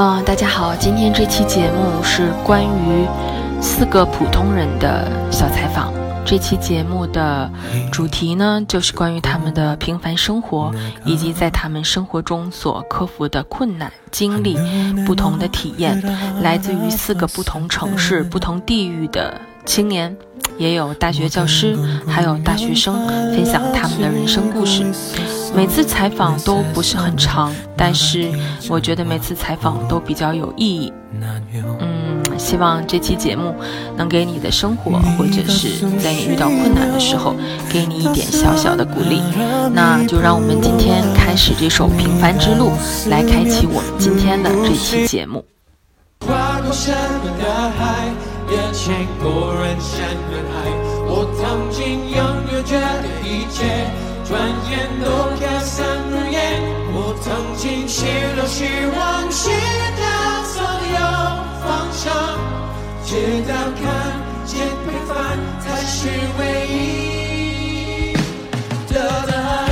嗯，大家好，今天这期节目是关于四个普通人的小采访。这期节目的主题呢，就是关于他们的平凡生活，以及在他们生活中所克服的困难经历、不同的体验，来自于四个不同城市、不同地域的青年。也有大学教师，还有大学生分享他们的人生故事。每次采访都不是很长，但是我觉得每次采访都比较有意义。嗯，希望这期节目能给你的生活，或者是在你遇到困难的时候，给你一点小小的鼓励。那就让我们今天开始这首《平凡之路》，来开启我们今天的这期节目。跨过山和大海，也牵过人山人海。我曾经拥有着的一切，转眼都飘散如烟。我曾经失落失望失掉所有方向，直到看见平凡才是唯一的答案。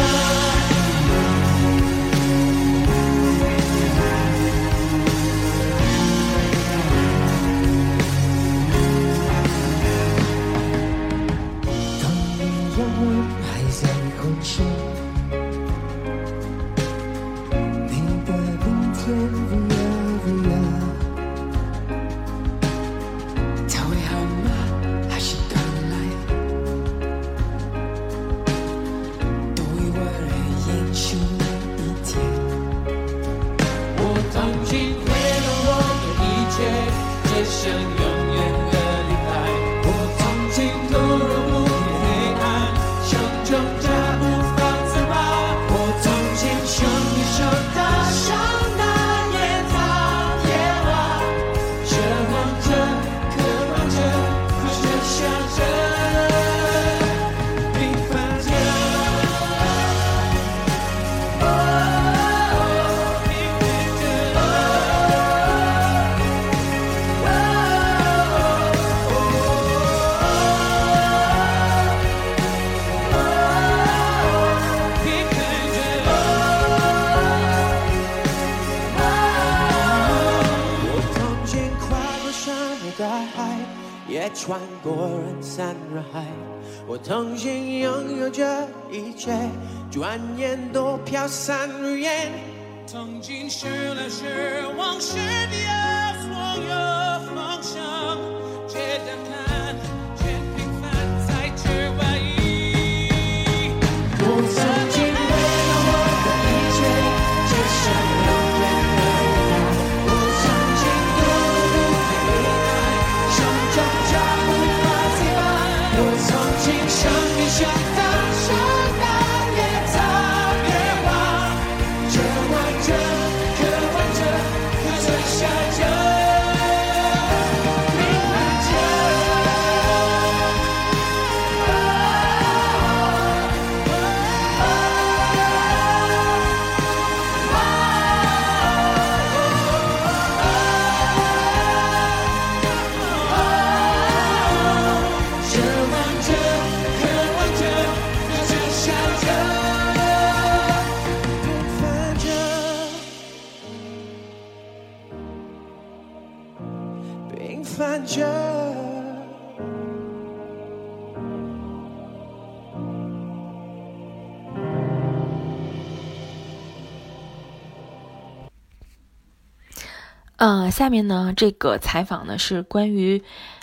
下面呢，这个采访呢是关于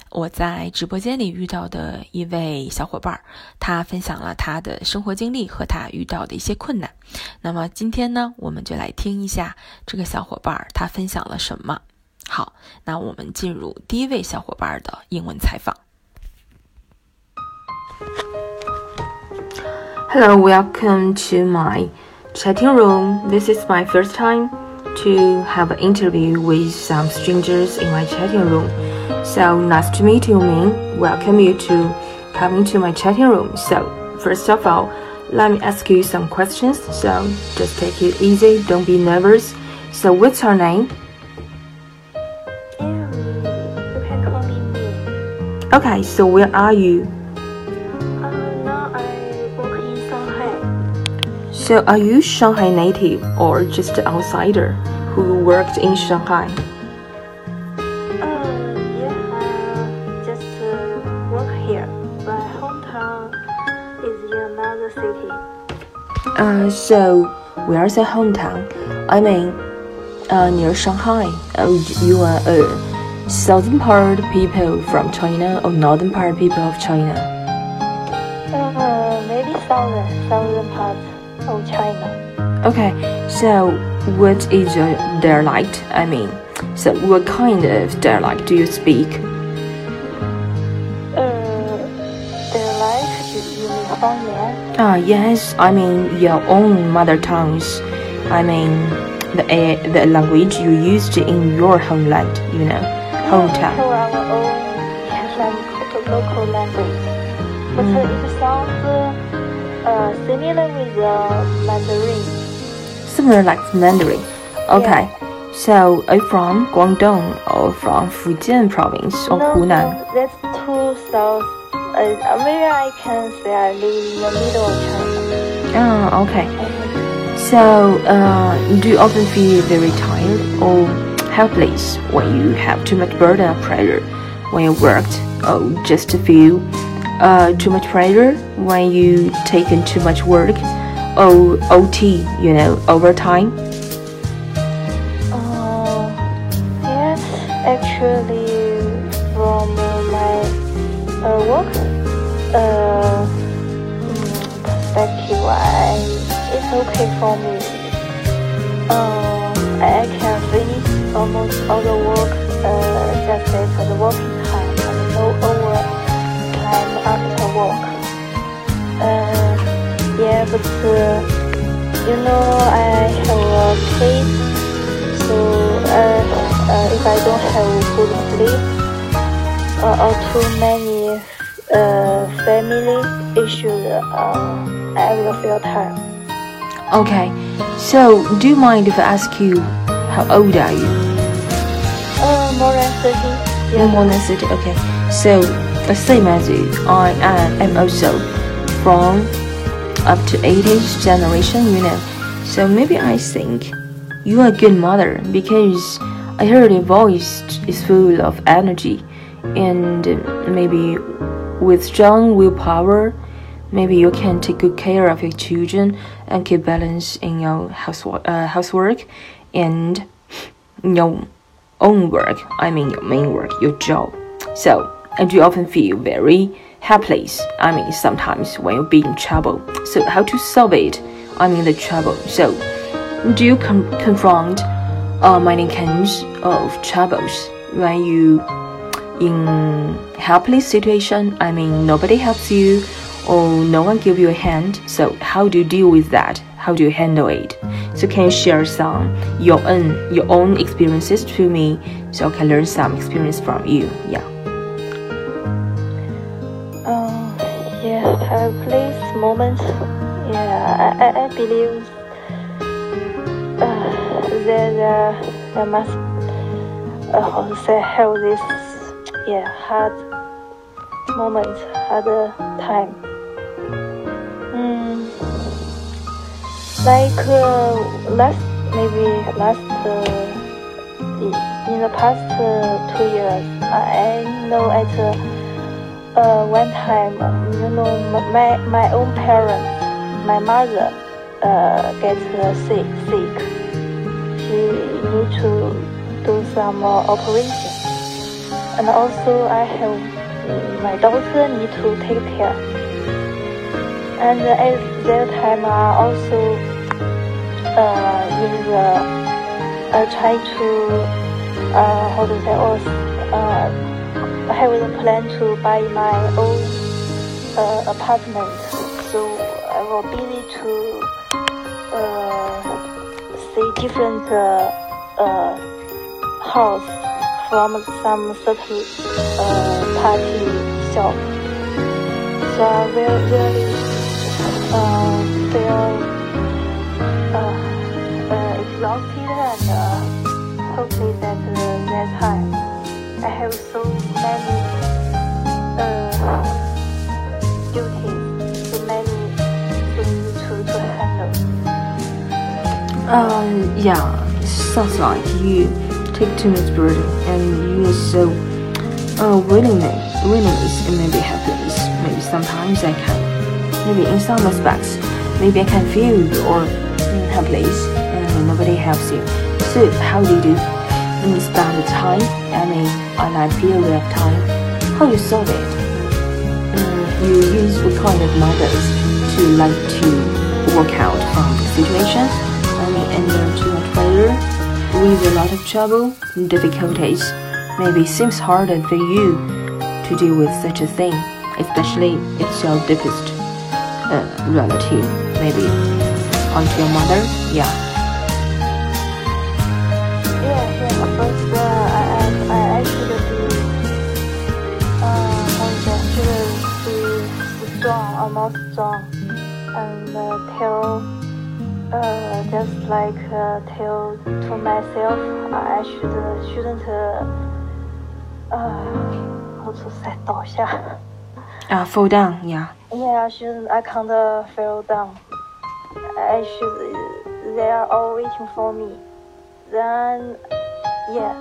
我在直播间里遇到的一位小伙伴，他分享了他的生活经历和他遇到的一些困难。那么今天呢，我们就来听一下这个小伙伴他分享了什么。好，那我们进入第一位小伙伴的英文采访。Hello, welcome to my chatting room. This is my first time. To have an interview with some strangers in my chatting room. So nice to meet you, Ming. Welcome you to coming to my chatting room. So first of all, let me ask you some questions. So just take it easy. Don't be nervous. So what's your name? Okay, so where are you? So are you Shanghai native or just an outsider? who worked in Shanghai? Uh, yeah, uh, just uh, work here. My hometown is in another city. Uh, so where's your hometown? I mean, uh, near Shanghai. Uh, you are a southern part people from China or northern part people of China? Uh, maybe southern, southern part of China. Okay, so what is your dialect? I mean, so what kind of dialect do you speak? Uh, life, you, you mean 方言? Ah, yes, I mean your own mother tongues. I mean the uh, the language you used in your homeland, you know, hometown. our own language, local language. But Mm. uh, it sounds uh, similar with uh, Mandarin. Similar like Mandarin. Okay. So are you from Guangdong or from Fujian province or no, Hunan? no, that's too south. Uh, maybe I can say I live in the middle of China. Ah, okay. So, uh, do you often feel very tired or helpless when you have too much burden of pressure when you worked, or just to feel uh, too much pressure when you taken too much work, or OT, you know, overtime? Uh, actually, from my uh, work uh, perspective, I, it's okay for me. Uh, I can finish almost all the work uh, just at the working Uh, yeah, but uh, you know, I have a kid, so uh, uh, if I don't have good sleep uh, or too many uh, family issues, uh, I will feel tired. Okay. So, do you mind if I ask you how old are you? Uh, more than 30 No more than 30. Okay. So, the same as you, I am, also from up to 80s generation, you know. So maybe I think you are a good mother because I heard your voice is full of energy and maybe with strong willpower, maybe you can take good care of your children and keep balance in your housework, uh, housework and your own work. I mean your main work, your job. So, and you often feel very helpless. I mean, sometimes when you be in trouble. So, how to solve it? I mean, the trouble. So, do you confront uh, many kinds of troubles when you in helpless situation? I mean, nobody helps you, or no one give you a hand. So, how do you deal with that? How do you handle it? So, can you share some your own your own experiences to me, so I can learn some experience from you? Yeah. Yeah, place moments. Yeah, I, I, I believe uh, there, there, there must, uh, say, have this, yeah, hard moments, hard time. Mm, like uh, last, maybe last, uh, in the past uh, two years, I know at uh, uh, one time, you know, my my own parents, my mother, uh, gets uh, sick. Sick. She need to do some uh, operation, and also I have mm, my daughter need to take care. And at that time, I also uh, in the uh, try to uh, how to say, uh, I have a plan to buy my own uh, apartment, so I will be able to uh, see different uh, uh, house from some certain uh, party shop. So I will really uh, feel exhausted and hopefully that uh, time. I have so many uh, duties, so many things to, to handle. Um, yeah. sounds like you take too much burden and you are so uh, willingness, willingness and maybe happiness. Maybe sometimes I can, maybe in some aspects, maybe I can feel you or helpless and nobody helps you. So how do you do? In spend the time, I mean, on that period of time, how you solve it? Um, you use what kind of methods to like to work out from the situation? I mean, under too much pressure, with a lot of trouble and difficulties, maybe seems harder for you to deal with such a thing, especially if it's your deepest uh, relative, maybe onto your mother. Yeah, and uh, tell, uh, just like uh, tell to myself, I should shouldn't, uh, uh, how to say 倒下。Uh, fall down. Yeah. Yeah, I should. I can't uh, fall down. I should. They are all waiting for me. Then, yeah.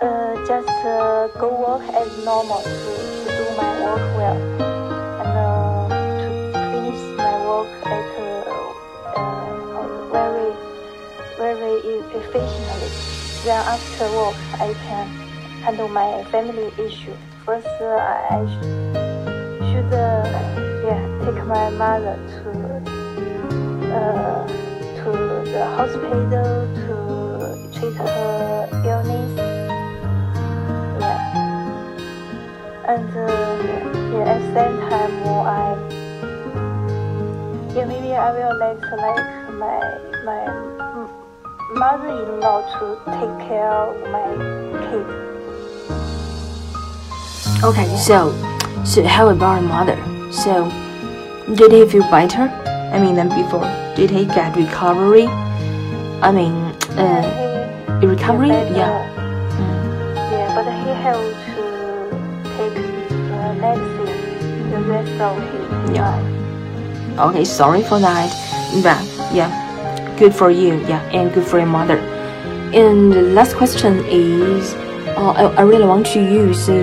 Uh, just uh, go work as normal to, to do my work well uh, very very efficiently. Then after work, I can handle my family issue. First, I should yeah take my mother to uh, to the hospital to treat her illness. Yeah, and uh, yeah at the same time I yeah maybe I will let like my my mother-in-law to take care of my kids. Okay. So, so how about mother? So, did he feel better? I mean, than before. Did he get recovery? I mean, uh, he, recovery? Yeah. Mm. Yeah, but he have to take uh, medicine the rest of his Yeah. Okay, sorry for that. But yeah, good for you. Yeah, and good for your mother. And the last question is, uh, I, I really want to you. So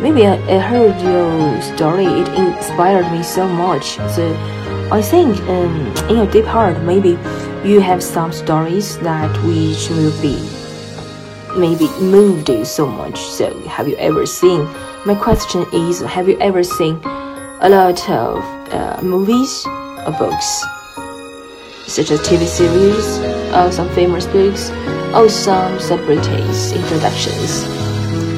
maybe I, I heard your story. It inspired me so much. So I think um, in your deep heart, maybe you have some stories that which will be maybe moved you so much. So have you ever seen? My question is, have you ever seen a lot of uh, movies or books, such as TV series, or some famous books, or some celebrities introductions,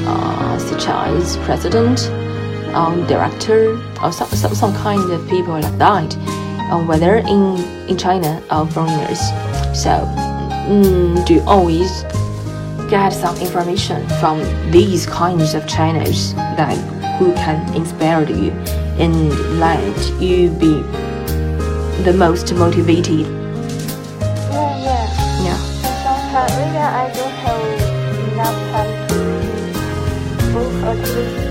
uh, such as president, um, director, or some, some, some kind of people like that, uh, whether in, in China or foreigners. So, mm, do you always get some information from these kinds of channels that who can inspire you and let you be the most motivated. Yeah, yeah. Yeah. And sometimes maybe I don't have enough time to read book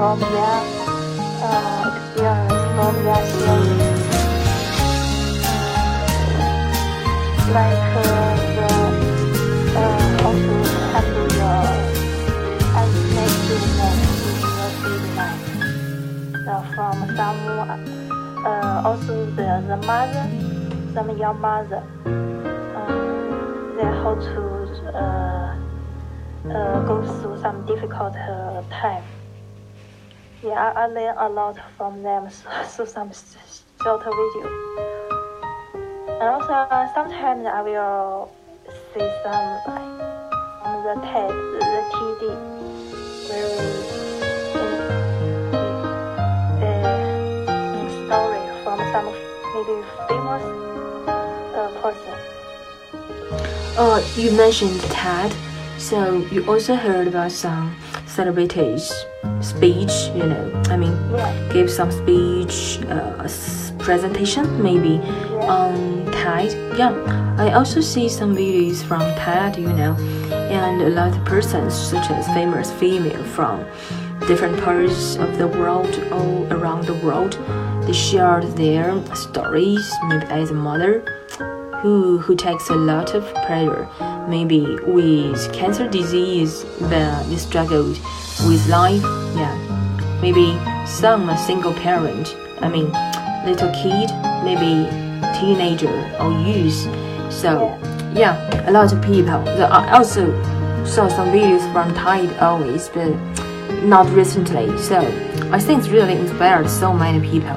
from their uh, experience from their series. Like uh, the uh, how to handle the unexpected moments in your daily life. Uh, from some uh, also the the mother, some young mother. Um, they how to uh, uh, go through some difficult uh, time. Yeah, I, I learn a lot from them through some short video. And also uh, sometimes I will see some like on the TED, the, TD, very uh, story from some maybe famous uh, person. Uh, you mentioned TED. So you also heard about some celebrities speech, you know, I mean, Yeah. give some speech, uh, presentation maybe on TED. Yeah, I also see some videos from TED, you know, and a lot of persons such as famous female from different parts of the world, all around the world, they shared their stories, maybe as a mother who who takes a lot of pressure, maybe with cancer disease, but they struggled with life. Yeah, maybe some single parent. I mean, little kid, maybe teenager or youth. So yeah, a lot of people. I also saw some videos from Tide always, but not recently. So I think it's really inspired so many people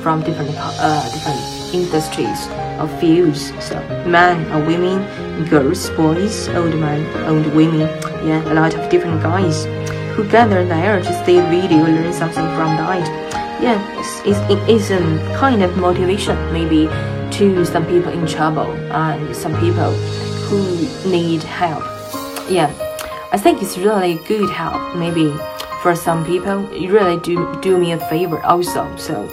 from different uh, different industries or views. So men or women, girls, boys, old men, old women, yeah, a lot of different guys who gather there to see video, learn something from that. Yeah, it's, it's, it is a kind of motivation maybe to some people in trouble and some people who need help. Yeah, I think it's really good help. Maybe for some people, it really do do me a favor also. So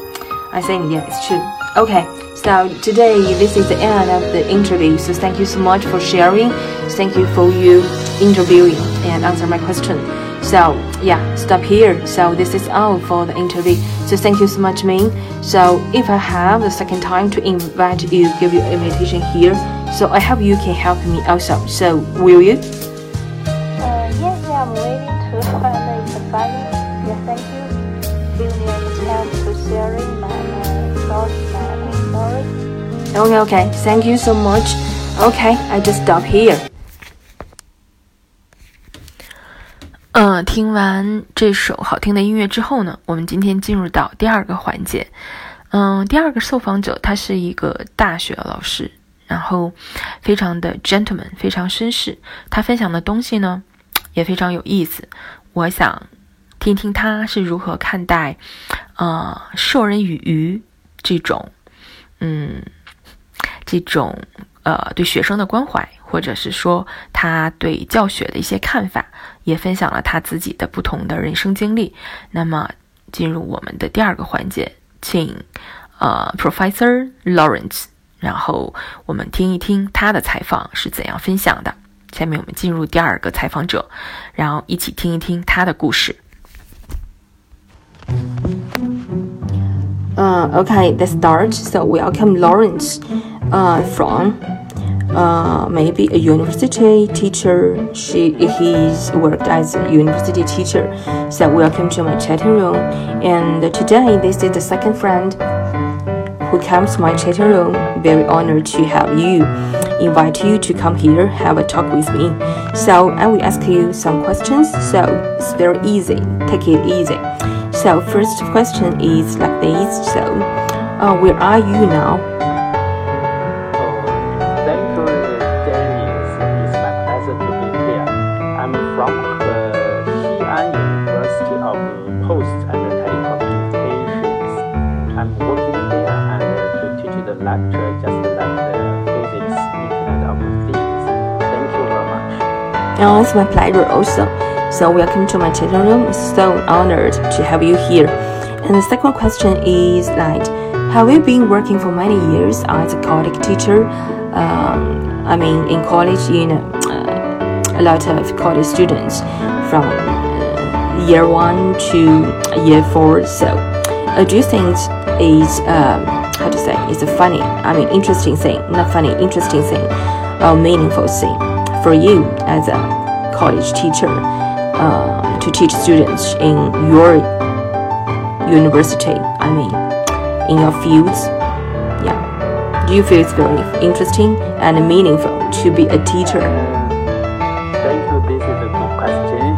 I think yeah, it's true. Okay, so today this is the end of the interview. So thank you so much for sharing. Thank you for you interviewing and answer my question. So yeah, stop here. So this is all for the interview. So thank you so much, Ming. So if I have the second time to invite you, give you invitation here. So I hope you can help me also. So will you? Uh, yes, I'm waiting to find the silence. Yeah, thank you. The time to sharing my uh, thoughts, my story. OK，OK，Thank you so much. OK, I just stop here. 嗯，听完这首好听的音乐之后呢，我们今天进入到第二个环节。嗯，第二个受访者他是一个大学老师，然后非常的 gentleman，非常绅士。他分享的东西呢也非常有意思。我想听听他是如何看待呃授人以鱼这种嗯这种呃对学生的关怀，或者是说他对教学的一些看法，也分享了他自己的不同的人生经历。那么进入我们的第二个环节，请呃 Professor Lawrence，然后我们听一听他的采访是怎样分享的。下面我们进入第二个采访者，然后一起听一听他的故事。Uh, okay, let's start. So welcome Lawrence uh, from uh, maybe a university teacher. She he's worked as a university teacher. So welcome to my chatting room. And today this is the second friend who comes to my chatting room. Very honored to have you. Invite you to come here, have a talk with me. So I will ask you some questions. So it's very easy. Take it easy. So first question is like this. So, uh, where are you now? My pleasure also. So welcome to my chatting room. So honored to have you here. And the second question is like, have you been working for many years as a college teacher? Um, I mean, in college, you know, uh, a lot of college students from uh, year one to year four. So, uh, do you think is um, how to say It's a funny? I mean, interesting thing, not funny, interesting thing, or meaningful thing for you as a college teacher uh, to teach students in your university. I mean, in your fields. Yeah. Do you feel it's very interesting and meaningful to be a teacher? Thank you. This is a good question,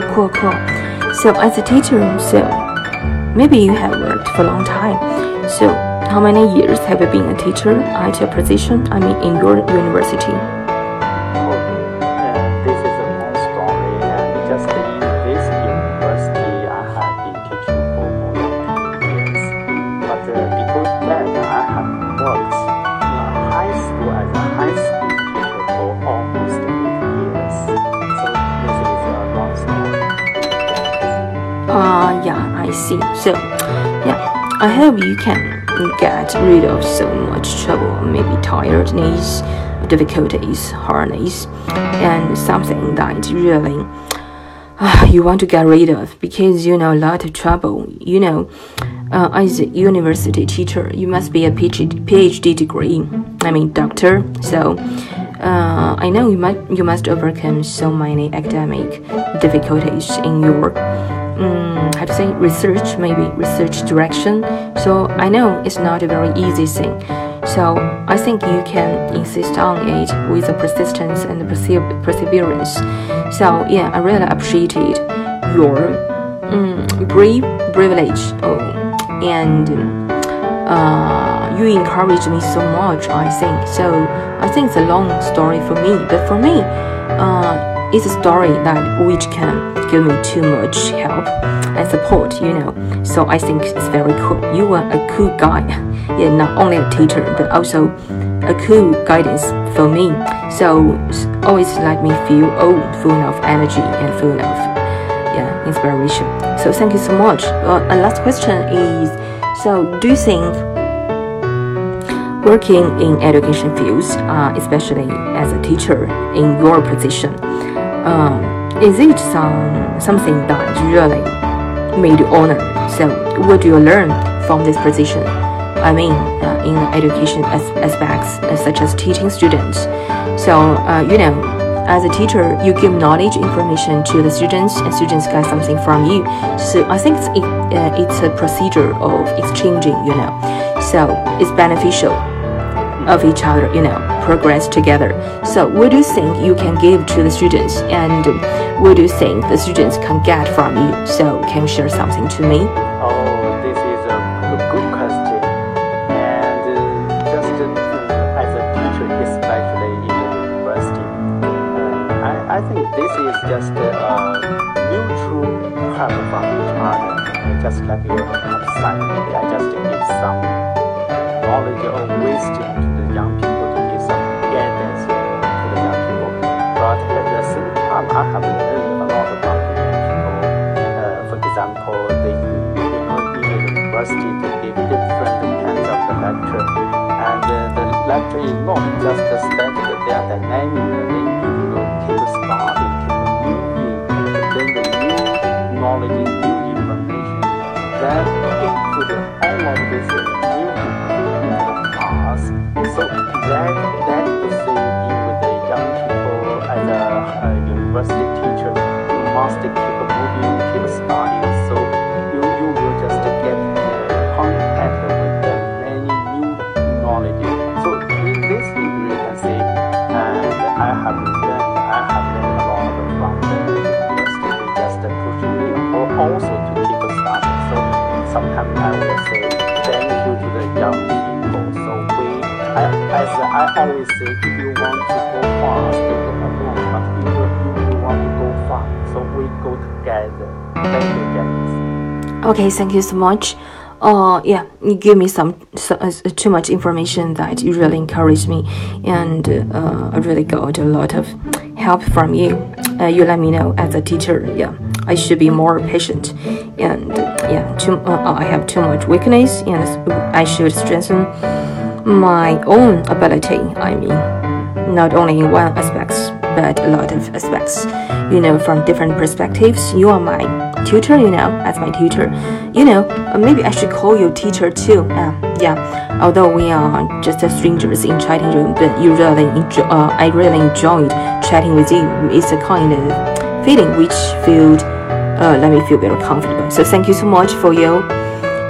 cool, cool, cool. So as a teacher, so maybe you have worked for a long time. So how many years have you been a teacher at your position? I mean, in your university? I see. So, yeah, I hope you can get rid of so much trouble, maybe tiredness, difficulties, hardness, and something that really uh, you want to get rid of because you know a lot of trouble. You know, uh, as a university teacher, you must be a PhD, degree. I mean, doctor. So. Uh, I know you must you must overcome so many academic difficulties in your um, how to say research maybe research direction. So i know it's not a very easy thing. So i think you can insist on it with a persistence and perse- perseverance. So yeah i really appreciated your um, brave privilege oh, and uh, you encouraged me so much i think. So i think it's a long story for me but for me uh, it's a story that which can give me too much help and support you know. So i think it's very cool. You are a cool guy. Yeah not only a teacher but also a cool guidance for me. So always let me feel oh full of energy and full of yeah inspiration. So thank you so much. Uh, a last question is so do you think working in education fields, uh, especially as a teacher in your position, um, is it some something that really made you honor? So, what do you learn from this position? I mean, uh, in education as- aspects, uh, such as teaching students. So, uh, you know, as a teacher, you give knowledge, information to the students, and students get something from you. So, I think it's, it, uh, it's a procedure of exchanging, you know. So, it's beneficial of each other, you know, progress together. So, what do you think you can give to the students, and what do you think the students can get from you? So, can you share something to me? Okay, thank you so much. Uh, yeah, you give me some so, uh, too much information that you really encouraged me, and uh, I really got a lot of help from you. Uh, you let me know as a teacher, yeah, I should be more patient, and yeah, too, uh, I have too much weakness, and I should strengthen my own ability. I mean, not only in one aspects, but a lot of aspects. You know, from different perspectives. You are my tutor, you know, as my tutor. You know, uh, maybe I should call you teacher too. Uh, yeah, although we are just strangers in chatting room, but you really enjoy. Uh, I really enjoyed chatting with you. It's a kind of feeling which felt uh, let me feel very comfortable. So thank you so much for your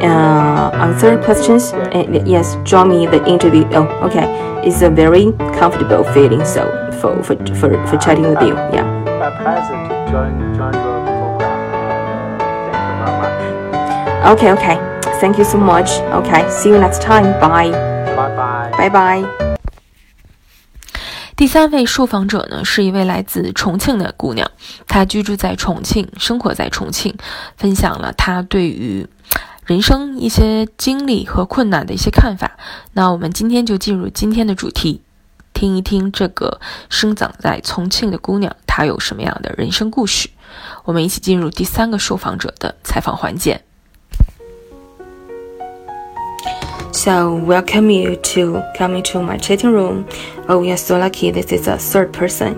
uh, answer questions. Uh, yes, join me the interview. Oh, okay. It's a very comfortable feeling. So for for for, for chatting with you. Yeah. My pleasure to join join your program. Thank you very much. Okay. Okay. Thank you so much. Okay. See you next time. Bye. Bye bye. Bye bye. 第三位受访者呢，是一位来自重庆的姑娘，她居住在重庆，生活在重庆，分享了她对于 人生一些经历和困难的一些看法。那我们今天就进入今天的主题，听一听这个生长在重庆的姑娘，她有什么样的人生故事。我们一起进入第三个受访者的采访环节。So welcome you to coming to my chatting room. Oh, we are so lucky. This is a third person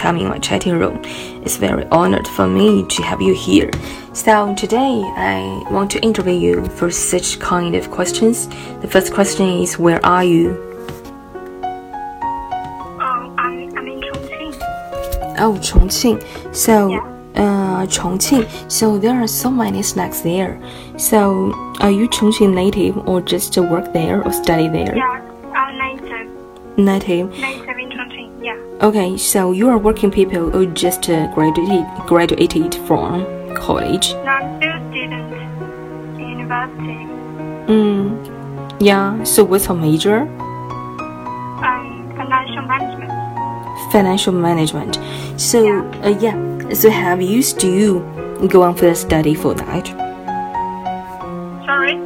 coming my chatting room. It's very honored for me to have you here. So today I want to interview you for such kind of questions. The first question is, where are you? Oh, I'm, I'm in Chongqing. Oh, Chongqing. So. Yeah. Uh, Chongqing. So there are so many snacks there. So are you Chongqing native or just work there or study there? Yeah, I'm native. Native. Native in Chongqing, yeah. Okay, so you are working people who just uh, graduated graduated from college? No, I'm still a student university. Mm. Yeah. So what's your major? Um, financial management. Financial management. So uh, yeah. So have you still go on for the study for that? Sorry?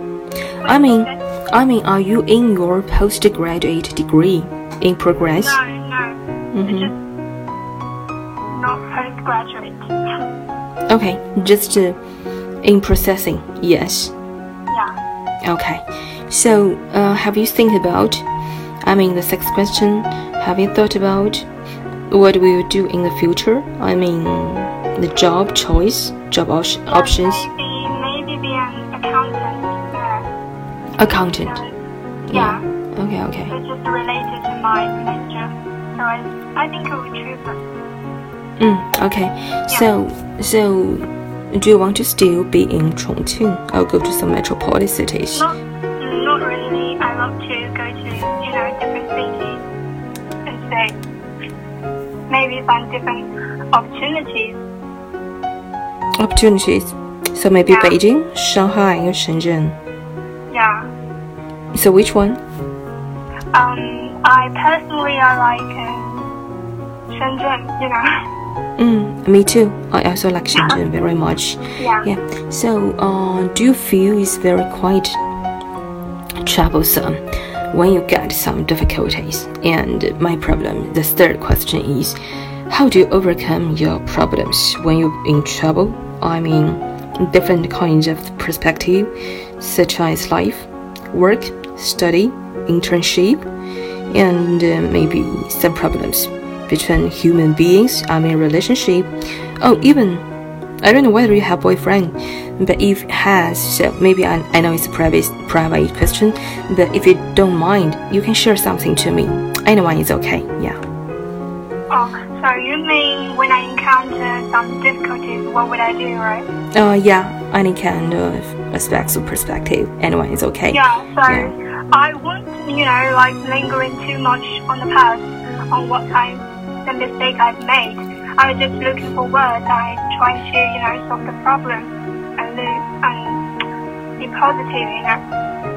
I mean, I mean, are you in your postgraduate degree in progress? No, no. It's just not postgraduate. Okay, just uh, in processing. Yes. yeah. Okay. So, uh, have you think about? I mean, the sixth question. Have you thought about what we will you do in the future? I mean, the job choice, job op- options, Maybe, maybe be an accountant. Yeah. accountant. Yeah. Okay. Okay. It's just related to my major. So I, think choose it. Mm, okay. So, so, do you want to still be in Chongqing or go to some metropolitan cities? Not, not really. I love to go to, you know, different cities and stay. Maybe find different opportunities. Opportunities. So maybe Yeah. Beijing, Shanghai, or Shenzhen. Yeah. So which one? Um, I personally I like um, Shenzhen. You know. Mm, me too. I also like Shenzhen very much. yeah. Yeah. So, uh, do you feel it's very quite troublesome when you get some difficulties? And my problem, the third question is, how do you overcome your problems when you're in trouble? I mean, different kinds of perspective, such as life, work, study, internship, and uh, maybe some problems between human beings. I mean, relationship. Oh, even I don't know whether you have boyfriend, but if has, so maybe I, I know it's a private private question, but if you don't mind, you can share something to me. Anyone is okay. Yeah. Oh, so you mean when I encounter some difficulties, what would I do, right? Uh, yeah. Any kind of aspects of perspective. Anyone is okay. Yeah, so Yeah. I won't, you know, like lingering too much on the past, on what I, the mistake I've made. I was just looking for words. I trying to, you know, solve the problem and live and be positive, you know.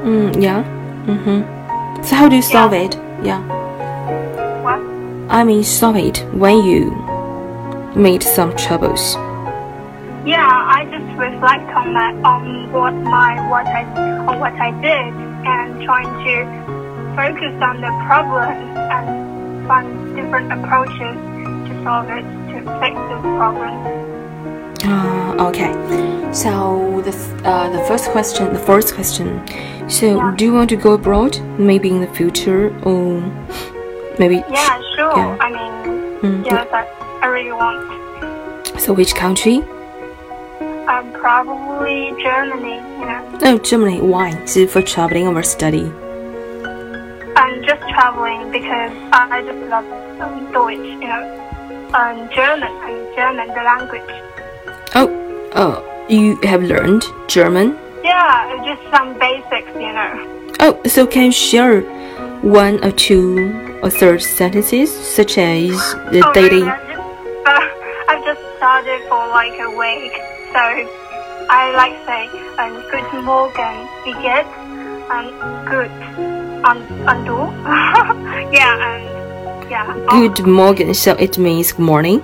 Mm, yeah. Mhm. So how do you solve Yeah. it? Yeah. What? I mean, solve it when you made some troubles. Yeah, I just reflect on that, on what my, what I, on what I did, and trying to focus on the problem and find different approaches to solve it, to fix the problem. Uh, okay. So the uh, the first question, the first question. So Yeah. do you want to go abroad? Maybe in the future, or maybe? Yeah, sure. Yeah. I mean, Mm, yes, I, I really want. So which country? Um, probably Germany. You know, Oh, Germany. Why? Is it for traveling or study? Just traveling because I, just love um, Deutsch. You know, um, German and German the language. Oh, uh, you have learned German Yeah, just some basics, you know. Oh, so can you share one or two or third sentences, such as the Oh, really? I just, uh, I've just started for like a week, so I like say um, Good Morgen, wie geht's? Um, good, um, und du? yeah, and yeah. oh, Good morning. So it means good morning.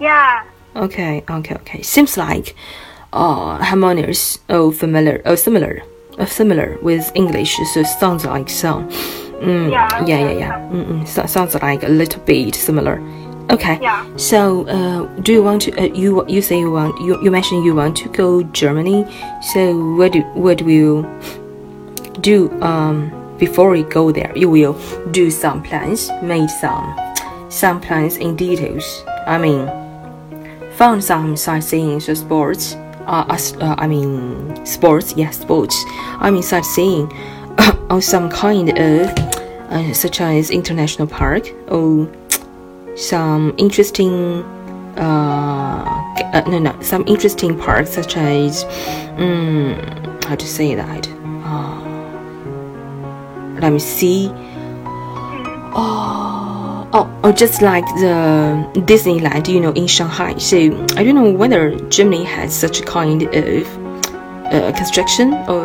Yeah, Okay, okay, okay. Seems like uh harmonious or familiar or similar or similar with English. So it sounds like some. Mm, Yeah, yeah, yeah, yeah, yeah. Mm-mm. So, sounds like a little bit similar. Okay. Yeah. So, uh, do you want to? Uh, you you say you want you, you mentioned you want to go Germany. So what do what will you do um before you go there? You will do some plans, made some some plans in details. I mean, found some sightseeing so sports. Uh, uh, I mean sports. Yes, sports. I mean sightseeing on some kind of uh, such as international park or some interesting uh, uh no no some interesting parks such as um, how to say that uh, let me see oh, oh oh just like the Disneyland you know in Shanghai so I don't know whether Germany has such a kind of uh, construction or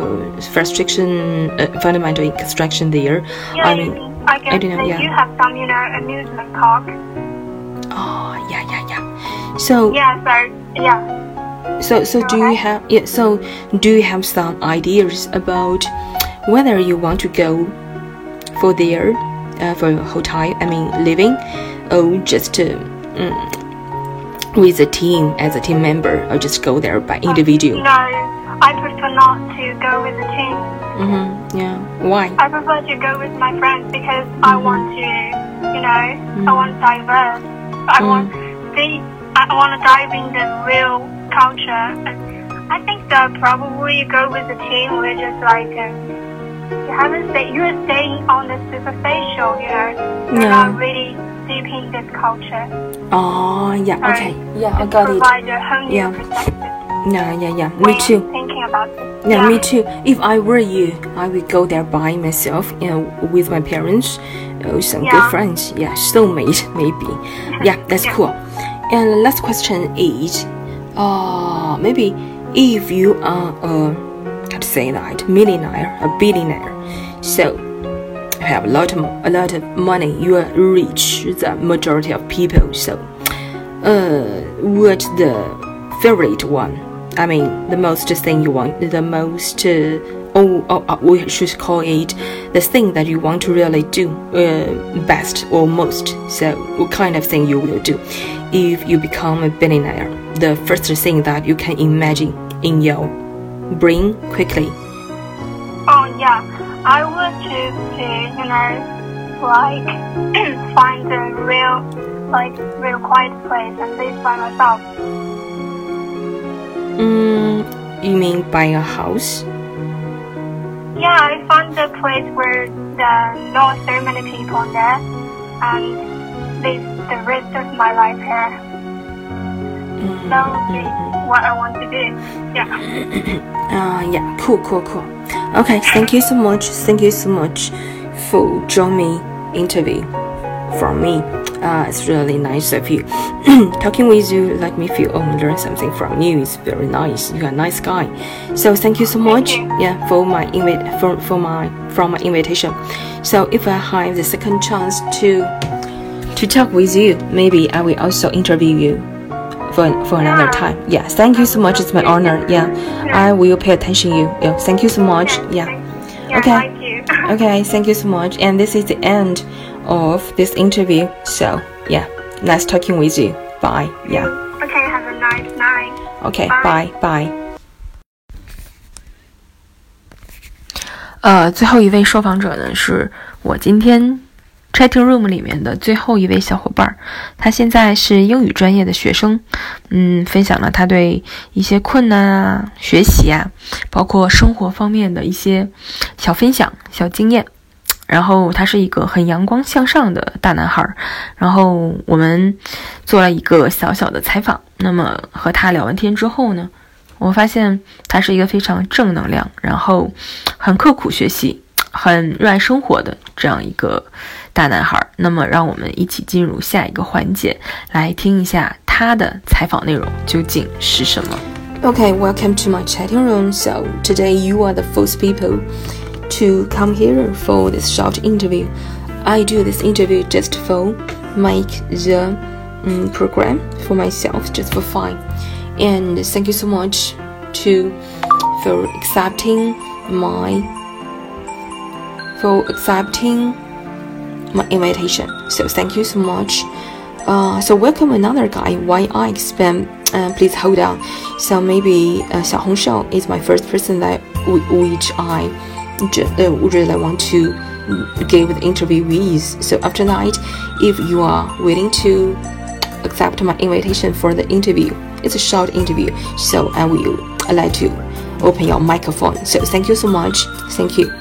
restriction uh, fundamental construction there yeah. I you- mean I guess I don't know, yeah. do have some, you know, amusement park. oh yeah yeah yeah so Yeah, so yeah. So, so do you have yeah? So, do you have some ideas about whether you want to go for there, uh, for hotel? I mean, living, or just uh, mm, with a team as a team member, or just go there by individual? No, I prefer not to go with the team. Mm-hmm. Yeah. Why? I prefer to go with my friends because I want to, you know, I want to diverse. I want see I want to dive in the real culture. And I think that probably you go with the team. We're just like uh, you haven't stay, you're staying on the superficial. You know, you're Yeah. not really deep in this culture. Oh, yeah. Okay. Yeah, I got it. A whole new Yeah. perspective. Yeah, yeah, yeah. when Me too. Thinking about it. Yeah, me too. If I were you, I would go there by myself, you know, with my parents, or some good friends. Yeah, soulmate maybe. Yeah, that's Yeah. cool. And the last question is, uh, maybe if you are a, say that, millionaire, a billionaire, so you have a lot of a lot of money, you are rich, the majority of people. So, uh, what's the favorite one? I mean, the most thing you want, the most, uh, oh, oh, oh, we should call it the thing that you want to really do uh, best or most. So, what kind of thing you will do if you become a billionaire? The first thing that you can imagine in your brain quickly. Oh yeah, I would choose to you know like find a real like real quiet place and live by myself. Mm, you mean buying a house? Yeah, I find a place where there are not so many people there and live the rest of my life here. That would be what I want to do. Yeah. Uh, yeah, cool, cool, cool. Okay, thank you so much. Thank you so much for joining me interview from me. Uh, it's really nice of you. Talking with you let me feel oh learn something from you. It's very nice. You're a nice guy. So thank you so much. Yeah, for my invite for for my from my invitation. So if I have the second chance to to talk with you, maybe I will also interview you for for another Yeah. time. Yeah, thank you so much. It's my honor. Yeah, I will pay attention to you. Yeah, thank you so much. Yeah. Yeah, Okay. thank you. Okay, thank you so much. And this is the end of this interview. So yeah, nice talking with you. Bye. Yeah. Okay, have a nice night. Okay. Bye. Bye. Bye. 呃，最后一位受访者呢，是我今天 chatting room 里面的最后一位小伙伴，他现在是英语专业的学生，嗯，分享了他对一些困难啊、学习啊，包括生活方面的一些小分享、小经验。然后他是一个很阳光向上的大男孩，然后我们做了一个小小的采访。那么和他聊完天之后呢，我发现他是一个非常正能量，然后很刻苦学习、很热爱生活的这样一个大男孩。那么，让我们一起进入下一个环节，来听一下他的采访内容究竟是什么。Okay, welcome to my chatting room. So today you are the first people to come here for this short interview. I do this interview just for make the um, program for myself, just for fun. And thank you so much to for accepting my for accepting my invitation. So thank you so much. Uh, so welcome another guy. Why I expand? Uh, please hold on. So maybe uh, Xiao Shao is my first person that which I uh, really want to give the interview with. So after that, if you are willing to accept my invitation for the interview, it's a short interview. So I will like to open your microphone. So thank you so much. Thank you.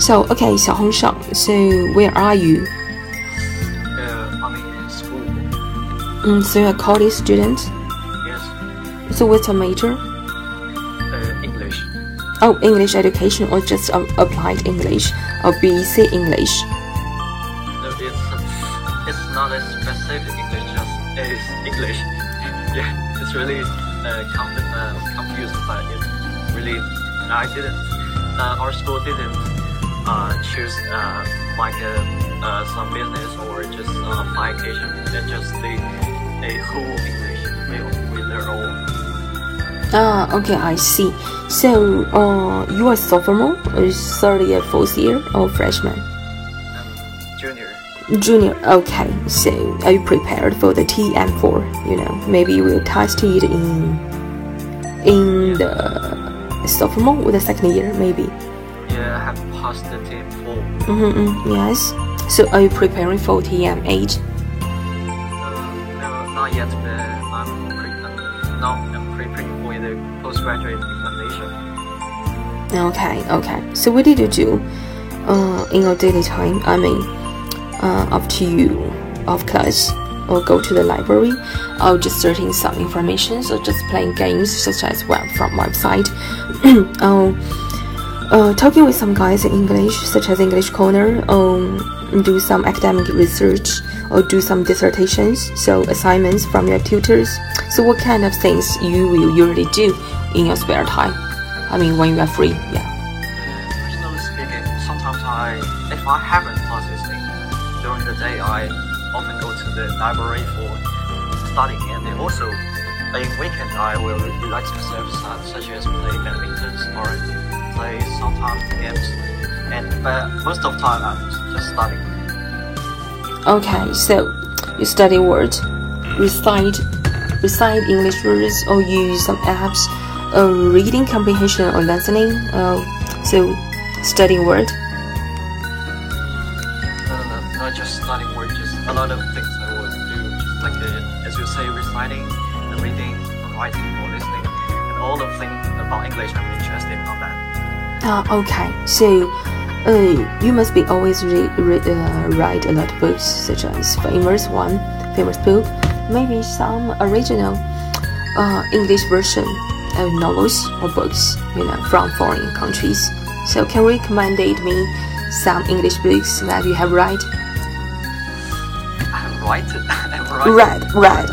So okay, Xiao Shao. So where are you? Uh, I'm in school. Mm, so you're a college student. Yes. So what's your major? Uh, English. Oh, English education or just um, applied English or BEC English? No, it's it's not a specific English. Just it's English. Yeah, it's really uh, conf- uh, confused, but it's really I didn't. Uh, our school didn't uh, choose uh, like a, uh, some business or just uh, application. They just they a whole English with, with their own. Ah, okay, I see. So, uh, you are sophomore, or third year, fourth year, or freshman? Um, junior. Junior. Okay. So, are you prepared for the TEM4? You know, maybe you will test it in in the sophomore or the second year, maybe. Yeah, I have passed the four. Mm-hmm. Yes. So, are you preparing for TEM8? Uh, no, not yet, but I'm pre- now I'm preparing for the postgraduate examination. Okay, okay. So what did you do uh, in your daily time? I mean, uh, after you off class or go to the library, or just searching some information, or just playing games such as web from website, or uh, talking with some guys in English, such as English Corner, um, do some academic research, or do some dissertations, so assignments from your tutors. So what kind of things you will usually do in your spare time? I mean, when you are free, yeah. Personally speaking, sometimes I, if I haven't classes in, during the day, I often go to the library for studying, and then also in weekend I will relax myself, such as play badminton or play sometimes games, and but most of the time I'm just studying. Okay, so you study words, recite, recite English words, or use some apps, uh, reading comprehension or listening. Uh, so studying word. No, no, no, not just studying word, just a lot of things I would do, just like the, as you say, reciting, reading, writing, or listening, and all the things about English I'm interested on Ah, okay. So, uh, you must be always read, read uh, write a lot of books, such as famous one, famous book, maybe some original uh, English version of novels or books, you know, from foreign countries. So, can you recommend me some English books that you have read? I'm right. I'm right. Read, read,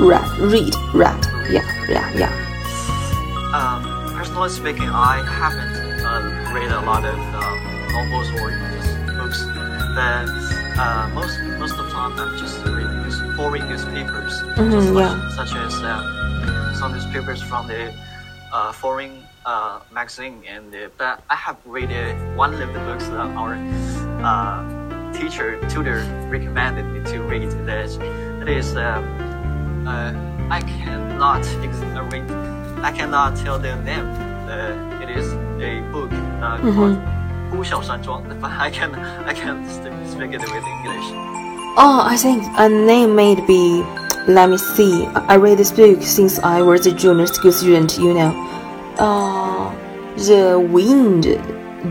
read, read, read. Yeah, yeah, yeah. Um, personally speaking, I haven't uh, read a lot of um, novels or just books. But uh, most most of the time, I'm just reading news, foreign newspapers, Mhm, just like- such as um, some newspapers from the uh, foreign uh, magazine. And uh, but I have read uh, one of the books that our uh, teacher tutor recommended me to read. That it is. Um, uh, I cannot ex- uh, read. I cannot tell the name. Uh, it is a book uh, I can I can't speak it with English. Oh, I think a name may be. Let me see. I read this book since I was a junior school student. You know, uh, the wind,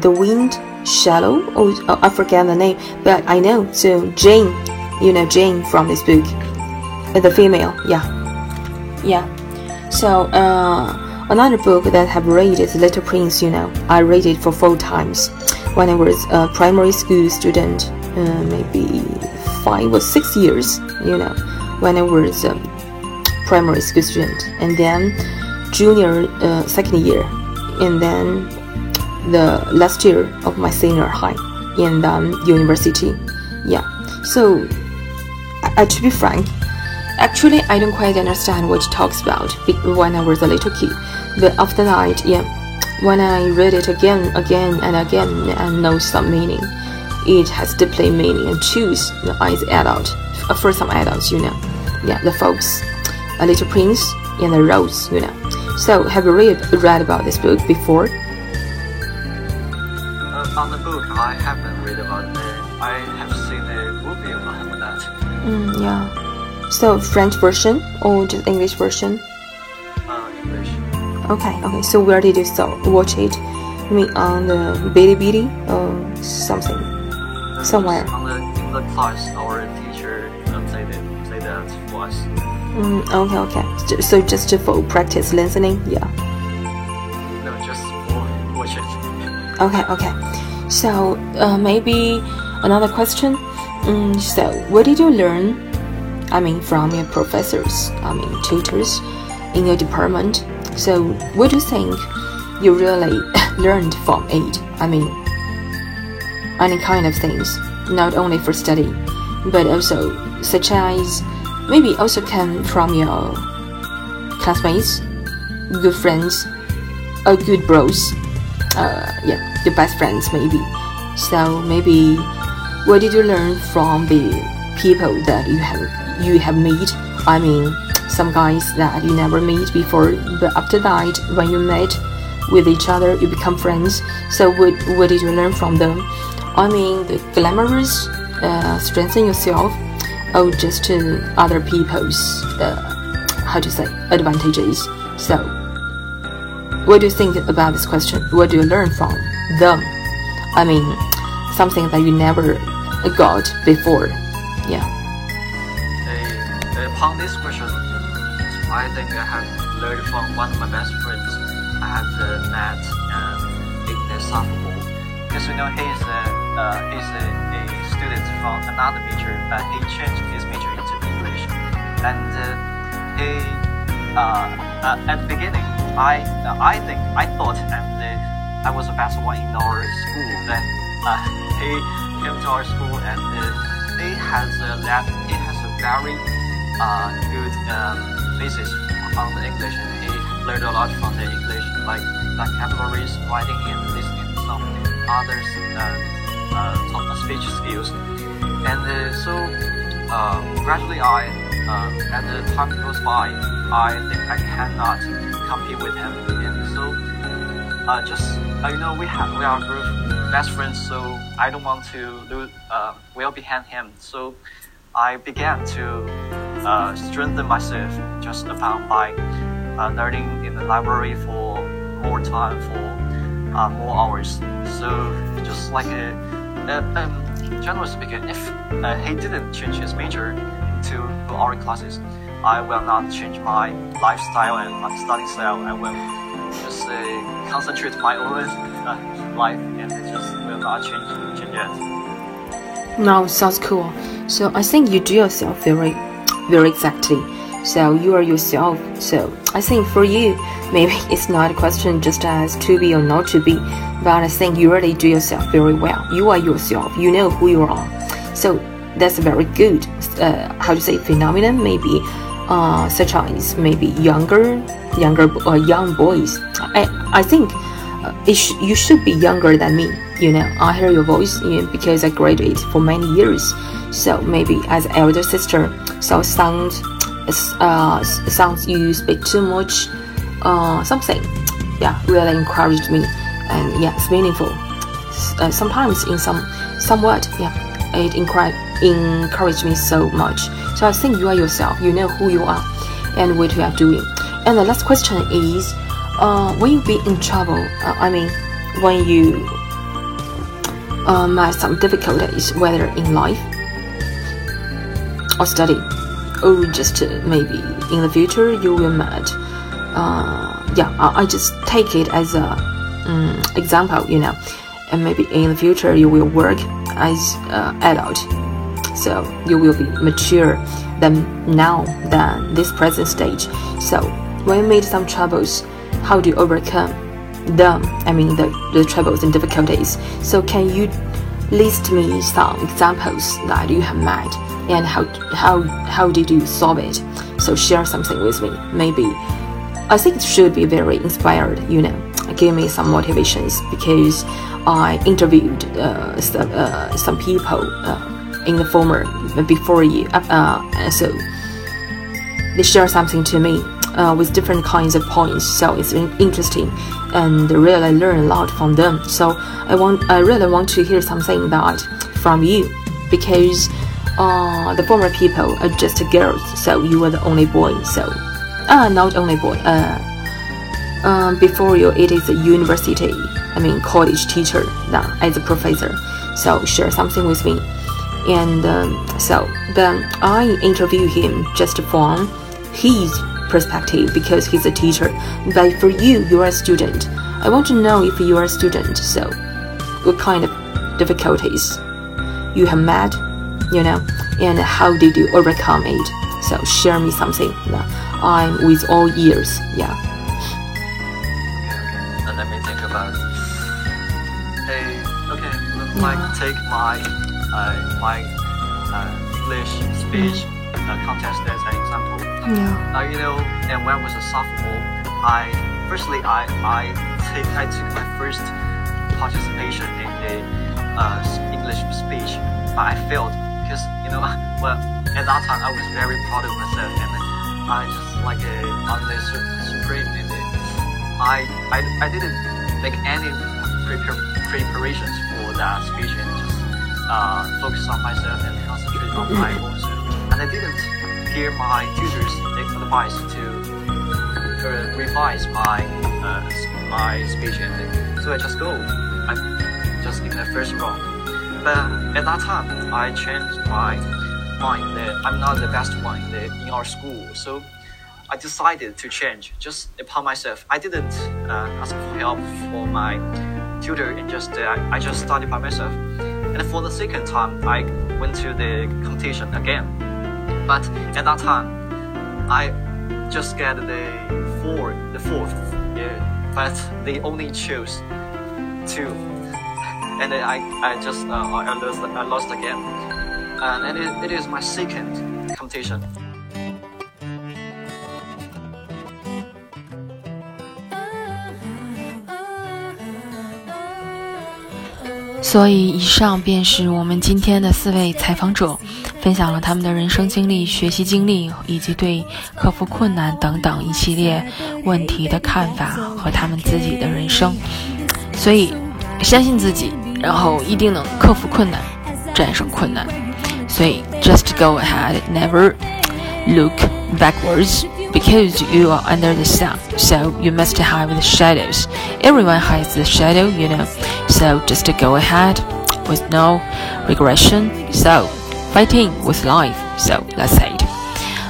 the wind shallow. Oh, I forget the name, but I know. So Jane, you know Jane from this book, the female. Yeah, yeah. So uh Another book that I have read is Little Prince. You know, I read it for four times when I was a primary school student, uh, maybe five or six years. You know, when I was a primary school student, and then junior uh, second year, and then the last year of my senior high in um, university. Yeah, so uh, to be frank, actually I don't quite understand what it talks about when I was a little kid. But after that, yeah, when I read it again, again and again, and know some meaning, it has deeply meaning and choose as adult uh, for some adults, you know. Yeah, the folks, A Little Prince and the Rose, you know. So have you read read about this book before? Uh, on the book, I haven't read about it. I have seen the movie about that. Mm, yeah. So French version or just English version? Okay, okay. So where did you saw watch it? I mean on the Bilibili or something? Somewhere. On the, in the class, our teacher uh, played it, played that us. Mm, okay, okay. So just for practice listening, yeah. No, just for watch it. Okay, okay. So uh, maybe another question. Mm, so what did you learn? I mean, from your professors, I mean, tutors in your department. So what do you think you really learned from it? I mean, any kind of things, not only for study, but also such as maybe also come from your classmates, good friends, or good bros uh, yeah, your best friends maybe. So maybe what did you learn from the people that you have you have met? I mean, some guys that you never meet before, but after that, when you met with each other, you become friends. So what what did you learn from them? I mean, the glamorous uh, strengthen yourself, or just uh, other people's uh, how to say advantages. So. What do you think about this question? What do you learn from them? I mean, something that you never got before. Yeah. Upon this question, I think I have learned from one of my best friends. I have uh, met uh, in the sophomore because you know he's a uh, he's a, a student from another major, but he changed his major into English, and uh, he uh, uh, at the beginning I uh, I think I thought and uh, I was the best one in our school. Then uh, he came to our school and uh, he has a lab, he has a very uh, good um, basis on the English and he learned a lot from the English like vocabularies, writing and listening to some others uh, uh, speech skills. And uh, so uh, gradually I, uh, as the time goes by, I think I cannot compete with him. And so uh, just you know we have we are best friends, so I don't want to lose well behind him. So I began to uh, strengthen myself just about by uh, learning in the library for more time for uh, more hours. So just like a, uh, um, generally speaking, if he didn't change his major to our classes, I will not change my lifestyle and my study style. I will just uh, concentrate my own uh, life and just will not change change it. Now sounds cool. So I think you do yourself very, very exactly. So you are yourself. So I think for you, maybe it's not a question just as to be or not to be, but I think you really do yourself very well. You are yourself. You know who you are. So that's a very good, uh, how to say, phenomenon. Maybe, uh, such as maybe younger, younger uh, young boys. I I think sh- you should be younger than me. You know, I hear your voice you know, because I graduated for many years. So maybe as elder sister, so sound, uh, sounds you speak too much, uh, something, yeah, really encouraged me, and yeah, it's meaningful. Uh, sometimes in some, somewhat, yeah, it encouraged encouraged me so much. So I think you are yourself. You know who you are, and what you are doing. And the last question is, uh, when you be in trouble, uh, I mean, when you um, had some difficulties, whether in life or study, or just uh, maybe in the future you will meet uh, yeah, I just take it as a um, example, you know, and maybe in the future you will work as an adult, so you will be mature than now than this present stage. So when you meet some troubles, how do you overcome them? I mean the, the troubles and difficulties. So can you list me some examples that you have met and how how how did you solve it? So share something with me. Maybe I think it should be very inspired, you know. Give me some motivations because I interviewed uh, some, uh, some people uh, in the former before you, uh, uh, so they share something to me uh, with different kinds of points. So it's interesting and really learn a lot from them. So I want, I really want to hear something that from you because the former people are just girls, so you were the only boy. So uh, not only boy. Uh, um, before you, it is a university. I mean, college teacher now as a professor. So share something with me, and um, so then I interview him just from his perspective because he's a teacher. But for you, you are a student. I want to know if you are a student. So, what kind of difficulties you have met, you know, and how did you overcome it? So share me something. Yeah. I'm with all ears. Yeah. Okay. Let me think about. Hey, okay. Like take my uh, my uh, English speech uh, contest as an example. Yeah. Uh, you know, and when I was a sophomore, I firstly I I take I took my first participation in the uh, English speech, but I failed because you know well at that time I was very proud of myself and I just like a on the supreme and I, I I didn't make any prepar preparations for that speech and just uh, focus on myself and concentrate on my own self. And I didn't hear my tutors' advice to uh, revise my uh, my speech and so I just go. I just in the first round. But at that time, I changed my mind that I'm not the best one in, our school. So I decided to change just upon myself. I didn't uh, ask for help for my tutor and just uh, I just studied by myself. And for the second time, I went to the competition again. But at that time, I just get the four, the fourth. Yeah, but they only chose two, and then I, I just uh, I lost, I lost again. And it, it is my second competition. 所以，以上便是我们今天的四位采访者， 分享了他们的人生经历、学习经历，以及对克服困难等等一系列问题的看法和他们自己的人生。所以，相信自己，然后一定能克服困难，战胜困难。所以，just go ahead, never look backwards. because you are under the sun, so you must have the shadows. Everyone has the shadow, you know, so just go ahead with no regression. So, fighting with life. So, let's say it.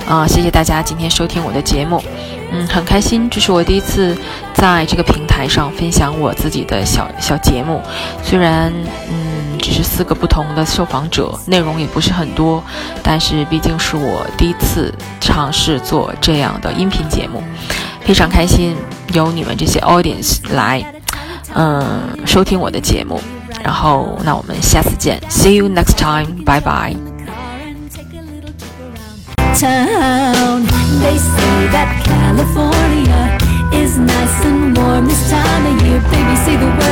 啊，谢谢大家今天收听我的节目，嗯，很开心，这是我第一次在这个平台上分享我自己的小小节目，虽然嗯只是四个不同的受访者，内容也不是很多，但是毕竟是我第一次尝试做这样的音频节目，非常开心有你们这些 audience 来嗯收听我的节目，然后那我们下次见，see you next time，bye bye。Town. They say that California is nice and warm this time of year. Baby, say the word